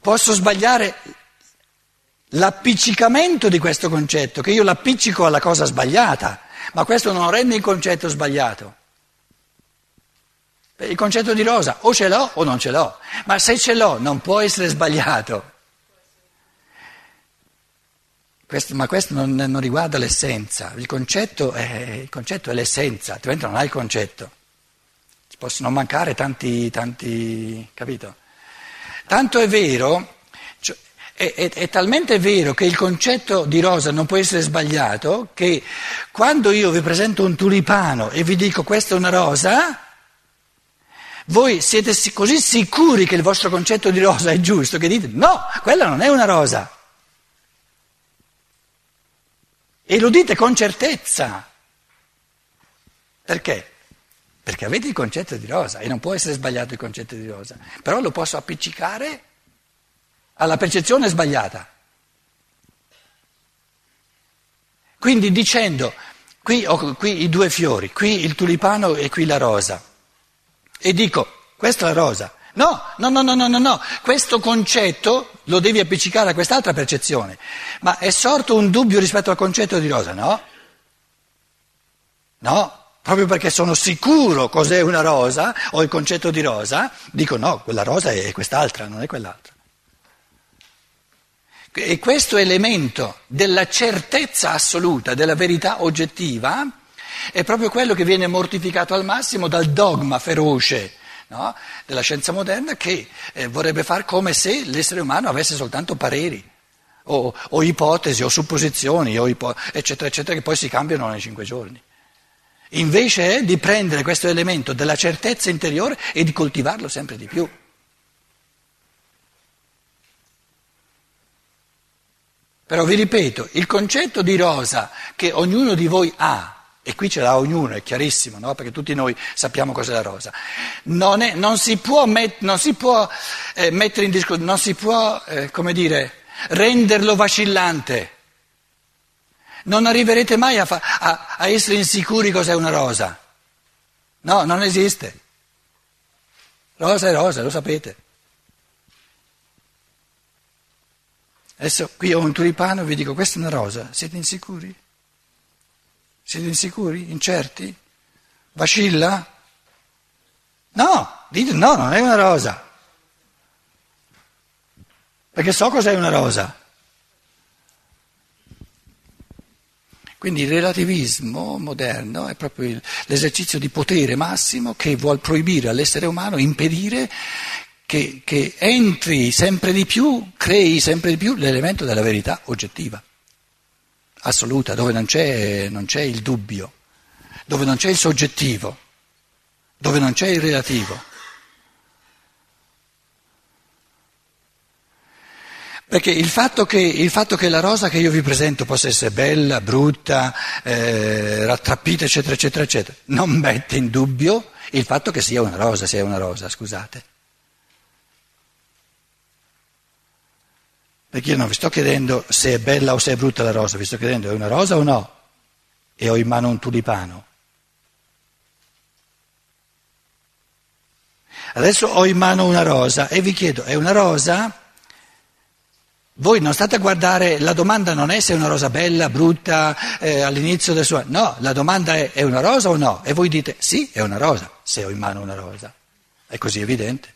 Posso sbagliare l'appiccicamento di questo concetto, che io l'appiccico alla cosa sbagliata, ma questo non rende il concetto sbagliato. Il concetto di rosa o ce l'ho o non ce l'ho, ma se ce l'ho non può essere sbagliato. Questo, ma questo non, non, riguarda l'essenza, il concetto, è, il concetto, è, l'essenza, altrimenti non hai il concetto. Ci possono mancare tanti, tanti, capito? Tanto è vero, cioè, è, è, è talmente vero che il concetto di rosa non può essere sbagliato che quando io vi presento un tulipano e vi dico questa è una rosa, voi siete così sicuri che il vostro concetto di rosa è giusto che dite no, quella non è una rosa. E lo dite con certezza. Perché? Perché avete il concetto di rosa e non può essere sbagliato il concetto di rosa, però lo posso appiccicare alla percezione sbagliata. Quindi dicendo, qui ho qui i due fiori, qui il tulipano e qui la rosa e dico, questa è la rosa. No, no, no, no, no, no, no, questo concetto lo devi appiccicare a quest'altra percezione. Ma è sorto un dubbio rispetto al concetto di rosa, no? No, proprio perché sono sicuro cos'è una rosa o il concetto di rosa, dico no, quella rosa è quest'altra, non è quell'altra. E questo elemento della certezza assoluta, della verità oggettiva, è proprio quello che viene mortificato al massimo dal dogma feroce no? della scienza moderna che eh, vorrebbe fare come se l'essere umano avesse soltanto pareri o, o ipotesi o supposizioni o ipo- eccetera eccetera che poi si cambiano nei cinque giorni. Invece è di prendere questo elemento della certezza interiore e di coltivarlo sempre di più. Però vi ripeto, il concetto di rosa che ognuno di voi ha e qui ce l'ha ognuno, è chiarissimo, no? perché tutti noi sappiamo cos'è la rosa. Non, è, non si può, met, non si può eh, mettere in discussione, non si può, eh, come dire, renderlo vacillante. Non arriverete mai a, fa, a, a essere insicuri cos'è una rosa. No, non esiste. Rosa è rosa, lo sapete. Adesso qui ho un tulipano e vi dico, questa è una rosa, siete insicuri? Siete insicuri? Incerti? Vacilla? No, dite no, non è una rosa. Perché so cos'è una rosa. Quindi il relativismo moderno è proprio l'esercizio di potere massimo che vuole proibire all'essere umano, impedire che, che entri sempre di più, crei sempre di più l'elemento della verità oggettiva assoluta, dove non c'è, non c'è il dubbio, dove non c'è il soggettivo, dove non c'è il relativo. Perché il fatto, che, il fatto, che, la rosa che io vi presento possa essere bella, brutta, eh, rattrappita, eccetera, eccetera, eccetera, non mette in dubbio il fatto che sia una rosa, sia una rosa, scusate. Perché io non vi sto chiedendo se è bella o se è brutta la rosa, vi sto chiedendo è una rosa o no? E ho in mano un tulipano. Adesso ho in mano una rosa e vi chiedo, è una rosa? Voi non state a guardare, la domanda non è se è una rosa bella, brutta, eh, all'inizio del suo... No, la domanda è è una rosa o no? E voi dite sì, è una rosa, se ho in mano una rosa. È così evidente.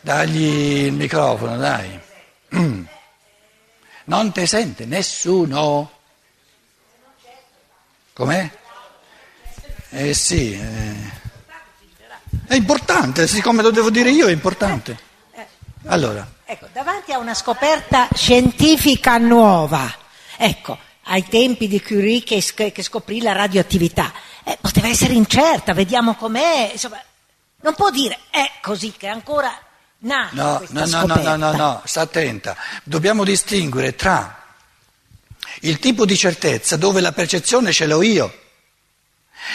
Dagli il microfono, dai. Non ti sente nessuno. Com'è? Eh sì, eh. È importante, siccome lo devo dire io è importante. Allora. Ecco, davanti a una scoperta scientifica nuova, ecco, ai tempi di Curie che, che scoprì la radioattività, eh, poteva essere incerta, vediamo com'è, insomma, non può dire è così che ancora no, no, no, no, no, no, no, sta attenta. Dobbiamo distinguere tra il tipo di certezza dove la percezione ce l'ho io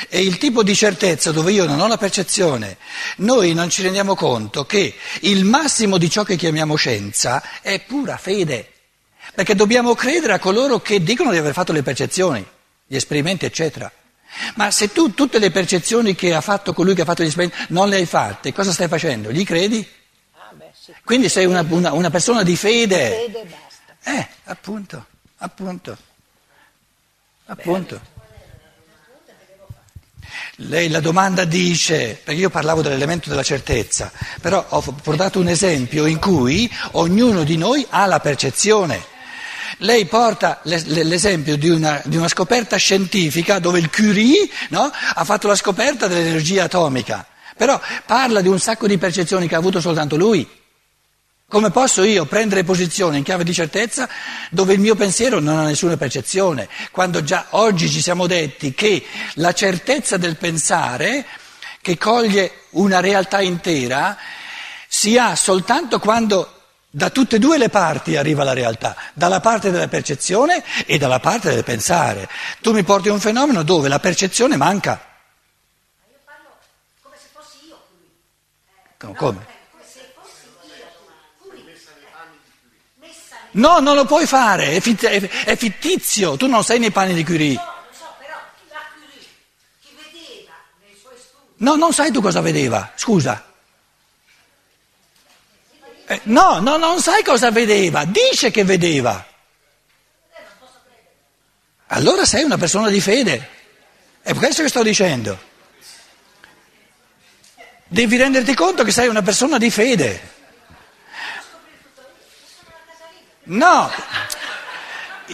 e il tipo di certezza dove io non ho la percezione. Noi non ci rendiamo conto che il massimo di ciò che chiamiamo scienza è pura fede, perché dobbiamo credere a coloro che dicono di aver fatto le percezioni, gli esperimenti, eccetera. Ma se tu tutte le percezioni che ha fatto colui che ha fatto gli esperimenti non le hai fatte, cosa stai facendo? Gli credi? Ah. Quindi sei una, una, una persona di fede. Fede e basta. Eh, appunto, appunto, appunto. Lei la domanda dice, perché io parlavo dell'elemento della certezza, però ho portato un esempio in cui ognuno di noi ha la percezione. Lei porta l'esempio di una, di una scoperta scientifica dove il Curie no, ha fatto la scoperta dell'energia atomica, però parla di un sacco di percezioni che ha avuto soltanto lui. Come posso io prendere posizione in chiave di certezza dove il mio pensiero non ha nessuna percezione, quando già oggi ci siamo detti che la certezza del pensare, che coglie una realtà intera, si ha soltanto quando da tutte e due le parti arriva la realtà, dalla parte della percezione e dalla parte del pensare. Tu mi porti un fenomeno dove la percezione manca. Ma io parlo come se fossi io come? Come se fossi io qui. Messa No, non lo puoi fare, è, fit- è- fittizio, tu non sei nei panni di Curie. No, lo so, però la Curie, chi vedeva nei suoi studi, No, non sai tu cosa vedeva, scusa. Eh, no, no, non sai cosa vedeva, dice che vedeva. Allora sei una persona di fede. È questo che sto dicendo. Devi renderti conto che sei una persona di fede. No,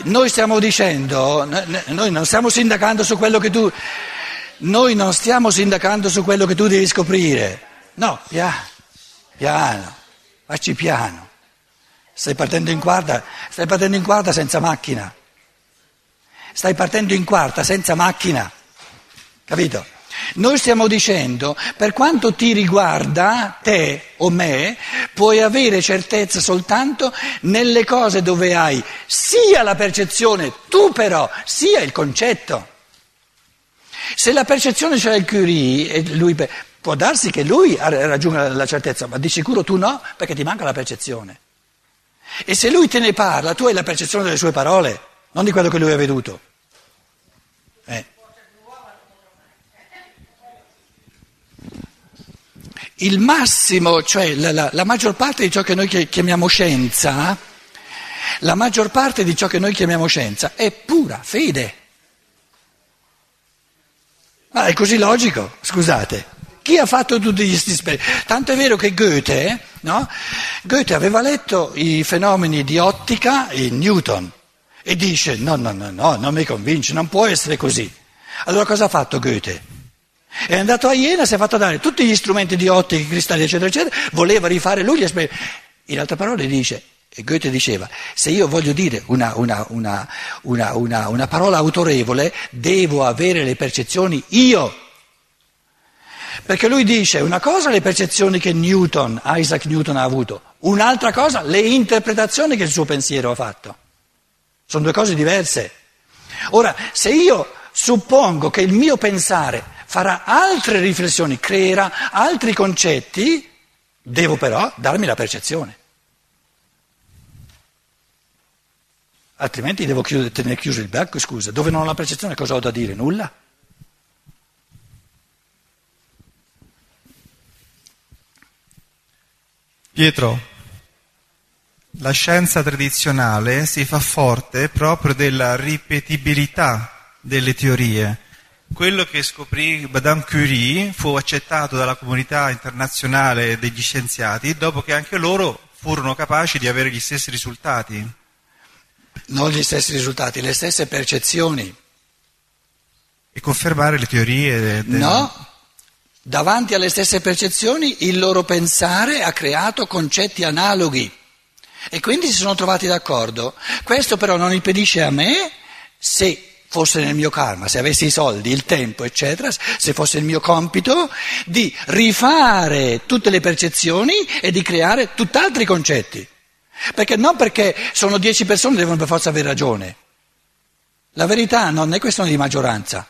noi stiamo dicendo, noi non stiamo sindacando su quello che tu, noi non stiamo sindacando su quello che tu devi scoprire. No, piano, piano, facci piano. Stai partendo in quarta, stai partendo in quarta senza macchina. Stai partendo in quarta senza macchina. Capito? Noi stiamo dicendo, per quanto ti riguarda, te o me, puoi avere certezza soltanto nelle cose dove hai sia la percezione, tu però, sia il concetto. Se la percezione c'è il Curie, lui, può darsi che lui raggiunga la certezza, ma di sicuro tu no, perché ti manca la percezione. E se lui te ne parla, tu hai la percezione delle sue parole, non di quello che lui ha veduto. Il massimo, cioè la, la, la, maggior parte di ciò che noi chiamiamo scienza, la maggior parte di ciò che noi chiamiamo scienza è pura fede. Ma è così logico, scusate. Chi ha fatto tutti questi esperimenti? Tanto è vero che Goethe, no? Goethe aveva letto i fenomeni di ottica in Newton e dice no, no, no, no, non mi convince, non può essere così. Allora cosa ha fatto Goethe? È andato a Iena, si è fatto dare tutti gli strumenti di ottica, cristalli, eccetera, eccetera, voleva rifare lui gli esperimenti. In altre parole dice, Goethe diceva, se io voglio dire una, una, una, una, parola autorevole, devo avere le percezioni io. Perché lui dice una cosa le percezioni che Newton, Isaac Newton ha avuto, un'altra cosa le interpretazioni che il suo pensiero ha fatto. Sono due cose diverse. Ora, se io suppongo che il mio pensare farà altre riflessioni, creerà altri concetti, devo però darmi la percezione. Altrimenti devo chiudere, tenere chiuso il becco, scusa. Dove non ho la percezione cosa ho da dire? Nulla. Pietro, la scienza tradizionale si fa forte proprio della ripetibilità delle teorie. Quello che scoprì Madame Curie fu accettato dalla comunità internazionale degli scienziati dopo che anche loro furono capaci di avere gli stessi risultati. Non gli stessi risultati, le stesse percezioni. E confermare le teorie. Del... No, davanti alle stesse percezioni il loro pensare ha creato concetti analoghi e quindi si sono trovati d'accordo. Questo però non impedisce a me, se fosse nel mio karma, se avessi i soldi, il tempo, eccetera, se fosse il mio compito, di rifare tutte le percezioni e di creare tutt'altri concetti. Perché non perché sono dieci persone devono per forza avere ragione. La verità non è questione di maggioranza.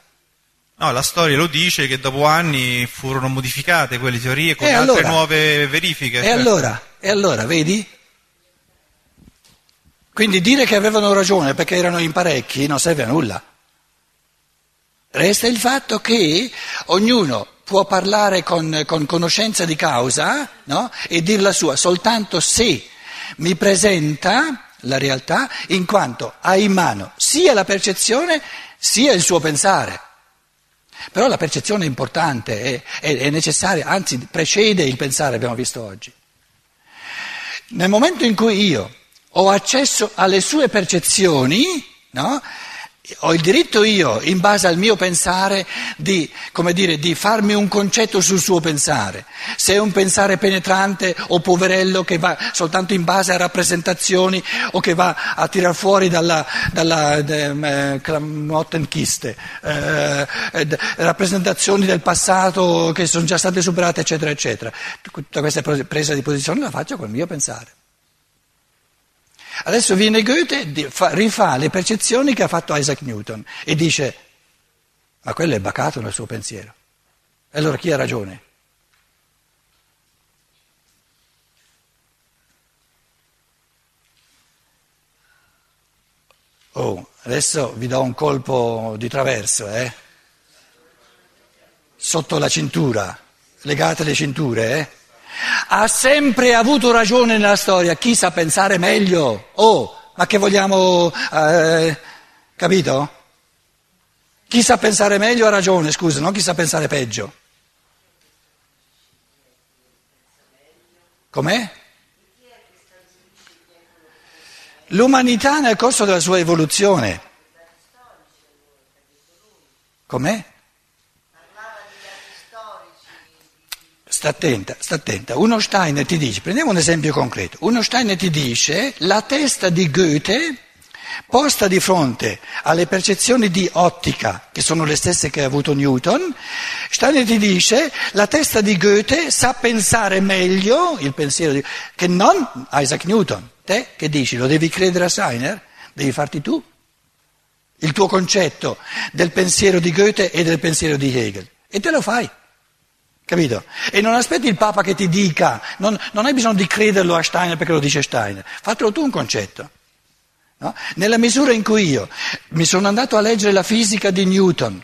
No, la storia lo dice che dopo anni furono modificate quelle teorie con e altre allora, nuove verifiche. E cioè... allora, e allora, vedi? Quindi dire che avevano ragione perché erano in parecchi non serve a nulla. Resta il fatto che ognuno può parlare con, con conoscenza di causa no? e dir la sua soltanto se mi presenta la realtà in quanto ha in mano sia la percezione sia il suo pensare. Però la percezione è importante, è, è, è necessaria, anzi precede il pensare, abbiamo visto oggi. Nel momento in cui io ho accesso alle sue percezioni, no? ho il diritto io, in base al mio pensare, di, dire, di, farmi un concetto sul suo pensare. Se è un pensare penetrante o poverello che va soltanto in base a rappresentazioni o che va a tirar fuori dalla, dalla de, eh, eh, rappresentazioni del passato che sono già state superate, eccetera, eccetera. Tutta questa presa di posizione la faccio col mio pensare. Adesso viene Goethe, rifà le percezioni che ha fatto Isaac Newton e dice, ma quello è bacato nel suo pensiero. E allora chi ha ragione? Oh, adesso vi do un colpo di traverso, eh? Sotto la cintura, legate le cinture, eh? Ha sempre avuto ragione nella storia, chi sa pensare meglio? Oh, ma che vogliamo... Eh, capito? Chi sa pensare meglio ha ragione, scusa, non chi sa pensare peggio. Com'è? L'umanità nel corso della sua evoluzione. Com'è? Sta attenta, sta attenta. Uno Steiner ti dice, prendiamo un esempio concreto, uno Steiner ti dice la testa di Goethe posta di fronte alle percezioni di ottica, che sono le stesse che ha avuto Newton, Steiner ti dice la testa di Goethe sa pensare meglio il pensiero di, che non Isaac Newton. Te che dici? Lo devi credere a Steiner? Devi farti tu il tuo concetto del pensiero di Goethe e del pensiero di Hegel. E te lo fai. Capito? E non aspetti il Papa che ti dica, non, non hai bisogno di crederlo a Steiner perché lo dice Steiner, fatelo tu un concetto. No? Nella misura in cui io mi sono andato a leggere la fisica di Newton,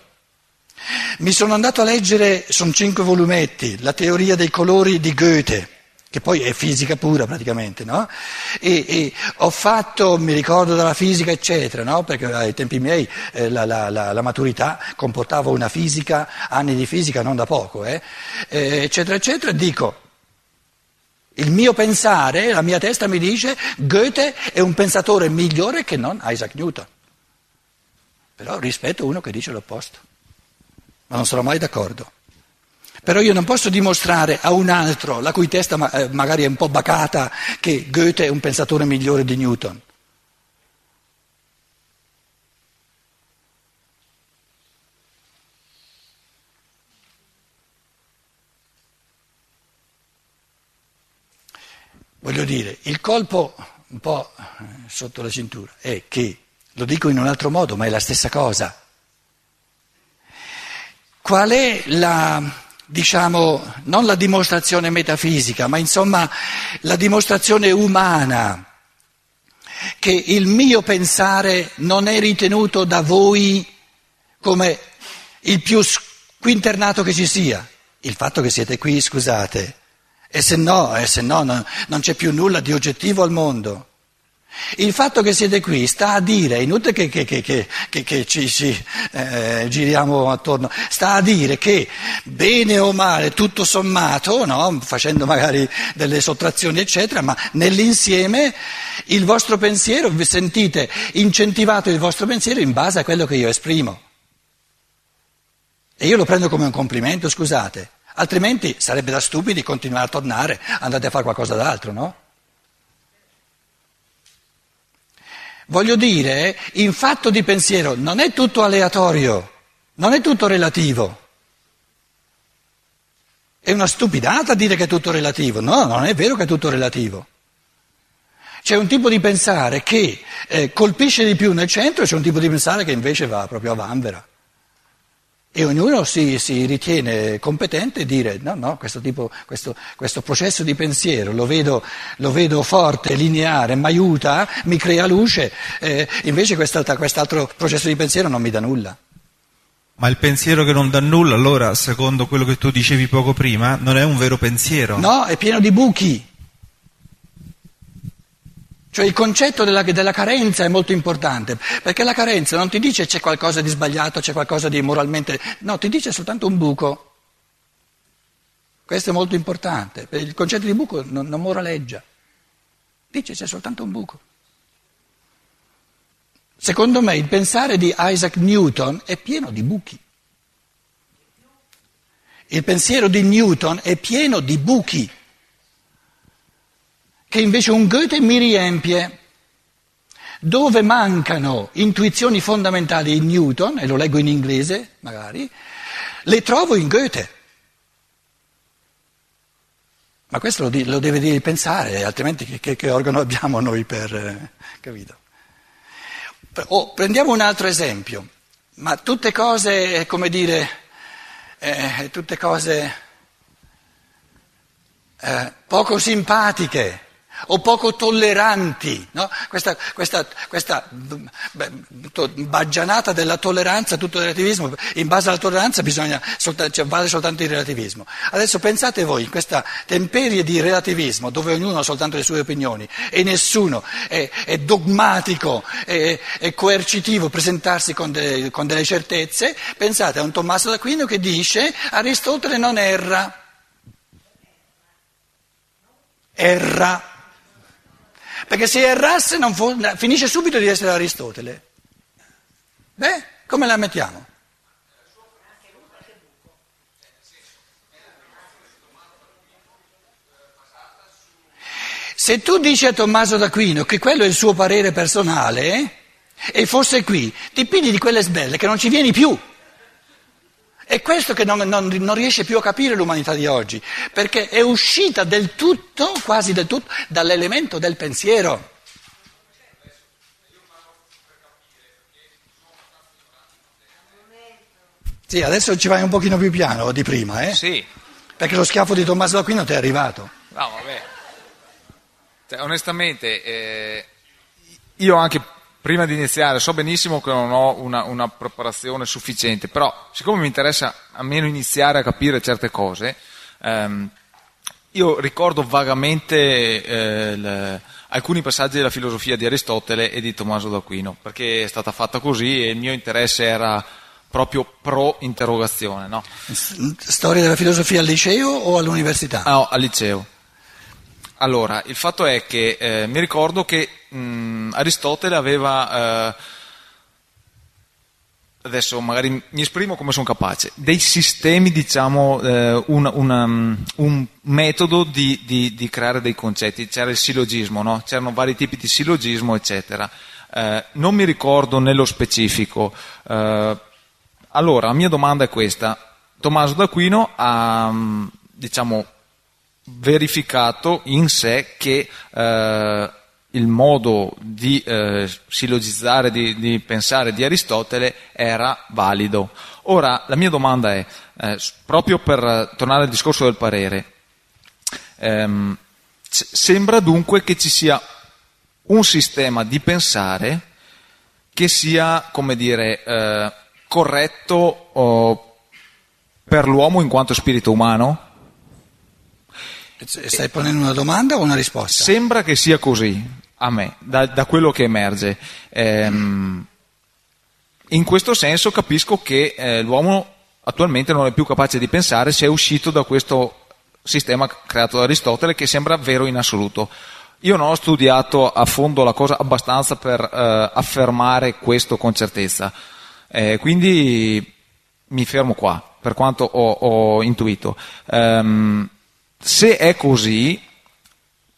mi sono andato a leggere, sono cinque volumetti, la teoria dei colori di Goethe, che poi è fisica pura praticamente, no? E, e, ho fatto, mi ricordo dalla fisica, eccetera, no? Perché ai tempi miei eh, la, la, la, la, maturità comportava una fisica, anni di fisica, non da poco, eh? Eh, eccetera, eccetera, dico, il mio pensare, la mia testa mi dice, Goethe è un pensatore migliore che non Isaac Newton. Però rispetto uno che dice l'opposto, ma non sarò mai d'accordo. Però io non posso dimostrare a un altro, la cui testa eh, magari è un po' bacata, che Goethe è un pensatore migliore di Newton. Voglio dire, il colpo un po' eh, sotto la cintura è che, lo dico in un altro modo, ma è la stessa cosa. Qual è la diciamo, non la dimostrazione metafisica, ma insomma la dimostrazione umana che il mio pensare non è ritenuto da voi come il più squinternato che ci sia. Il fatto che siete qui, scusate, e se no, e se no non, non c'è più nulla di oggettivo al mondo. Il fatto che siete qui sta a dire, è inutile che, che, che, che ci, ci eh, giriamo attorno, sta a dire che bene o male, tutto sommato, no? facendo magari delle sottrazioni eccetera, ma nell'insieme il vostro pensiero, vi sentite incentivato il vostro pensiero in base a quello che io esprimo. E io lo prendo come un complimento, scusate, altrimenti sarebbe da stupidi continuare a tornare, andate a fare qualcosa d'altro, no? Voglio dire, in fatto di pensiero non è tutto aleatorio, non è tutto relativo. È una stupidata dire che è tutto relativo. No, non è vero che è tutto relativo. C'è un tipo di pensare che eh, colpisce di più nel centro e c'è un tipo di pensare che invece va proprio a vanvera. E ognuno si, si, ritiene competente a dire no, no, questo, tipo, questo, questo processo di pensiero lo vedo, lo vedo, forte, lineare, mi aiuta, mi crea luce, eh, invece quest'altro processo di pensiero non mi dà nulla. Ma il pensiero che non dà nulla, allora, secondo quello che tu dicevi poco prima, non è un vero pensiero. No, è pieno di buchi. Cioè il concetto della, della, carenza è molto importante, perché la carenza non ti dice c'è qualcosa di sbagliato, c'è qualcosa di moralmente... No, ti dice soltanto un buco. Questo è molto importante, il concetto di buco non, non moraleggia, dice c'è soltanto un buco. Secondo me il pensare di Isaac Newton è pieno di buchi. Il pensiero di Newton è pieno di buchi, che invece un Goethe mi riempie. Dove mancano intuizioni fondamentali in Newton, e lo leggo in inglese magari, le trovo in Goethe. Ma questo lo, di, lo deve dire pensare, altrimenti che, che, che organo abbiamo noi per... Eh, capito? Oh, prendiamo un altro esempio, ma tutte cose, come dire, eh, tutte cose eh, poco simpatiche o poco tolleranti, no? questa, questa, questa baggianata della tolleranza, tutto il relativismo, in base alla tolleranza bisogna, cioè, vale soltanto il relativismo. Adesso pensate voi, in questa temperie di relativismo, dove ognuno ha soltanto le sue opinioni e nessuno è, è dogmatico e coercitivo presentarsi con, de, con delle certezze, pensate a un Tommaso d'Aquino che dice Aristotele non erra. Erra. Perché se errasse fu, finisce subito di essere Aristotele. Beh, come la mettiamo? Se tu dici a Tommaso d'Aquino che quello è il suo parere personale e fosse qui, ti pigli di quelle sbelle che non ci vieni più. È questo che non, non, non, riesce più a capire l'umanità di oggi, perché è uscita del tutto, quasi del tutto, dall'elemento del pensiero. Sì, adesso ci vai un pochino più piano di prima, eh? Sì. Perché lo schiaffo di Tommaso d'Aquino ti è arrivato. No, vabbè. Cioè, onestamente, eh, io anche prima di iniziare, so benissimo che non ho una, una, preparazione sufficiente, però siccome mi interessa almeno iniziare a capire certe cose, ehm, io ricordo vagamente eh, le, alcuni passaggi della filosofia di Aristotele e di Tommaso d'Aquino, perché è stata fatta così e il mio interesse era proprio pro interrogazione. No? Storia della filosofia al liceo o all'università? No, al liceo. Allora, il fatto è che eh, mi ricordo che mh, Aristotele aveva, eh, adesso magari mi esprimo come sono capace, dei sistemi, diciamo, eh, un, una, un, metodo di, di, di, creare dei concetti, c'era il sillogismo, no? c'erano vari tipi di sillogismo, eccetera. Eh, non mi ricordo nello specifico. Eh, allora, la mia domanda è questa. Tommaso d'Aquino ha, diciamo, verificato in sé che eh, il modo di eh, sillogizzare, di, di, pensare di Aristotele era valido. Ora, la mia domanda è, eh, proprio per tornare al discorso del parere, ehm, c- sembra dunque che ci sia un sistema di pensare che sia, come dire, eh, corretto oh, per l'uomo in quanto spirito umano? Stai ponendo una domanda o una risposta? Sembra che sia così, a me, da, da quello che emerge. Ehm, in questo senso capisco che eh, l'uomo attualmente non è più capace di pensare se è uscito da questo sistema creato da Aristotele che sembra vero in assoluto. Io non ho studiato a fondo la cosa abbastanza per eh, affermare questo con certezza, eh, quindi mi fermo qua, per quanto ho, ho intuito. Um, se è così,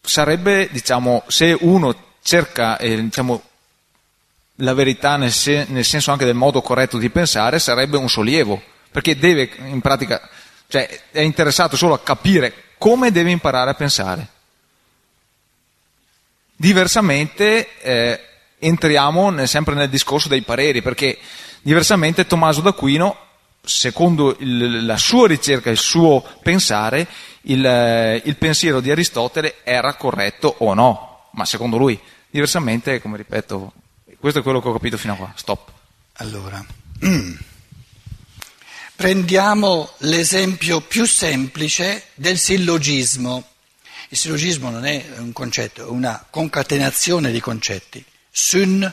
sarebbe, diciamo, se uno cerca eh, diciamo, la verità nel, sen- nel, senso anche del modo corretto di pensare, sarebbe un sollievo, perché deve in pratica, cioè è interessato solo a capire come deve imparare a pensare. Diversamente eh, entriamo nel, sempre nel discorso dei pareri, perché diversamente Tommaso d'Aquino, secondo il, la sua ricerca, il suo pensare, il, eh, il pensiero di Aristotele era corretto o no, ma secondo lui. Diversamente, come ripeto, questo è quello che ho capito fino a qua. Stop. Allora, Prendiamo l'esempio più semplice del sillogismo. Il sillogismo non è un concetto, è una concatenazione di concetti. Syn,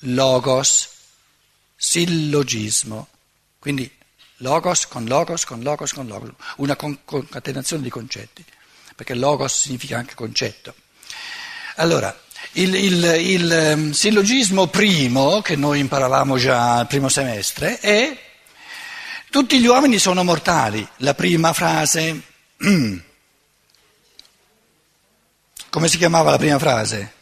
logos, sillogismo. Quindi logos con logos con logos con logos, una concatenazione di concetti, perché logos significa anche concetto. Allora, il, il, il ehm, sillogismo primo, che noi imparavamo già al primo semestre, è tutti gli uomini sono mortali. La prima frase, come si chiamava la prima frase?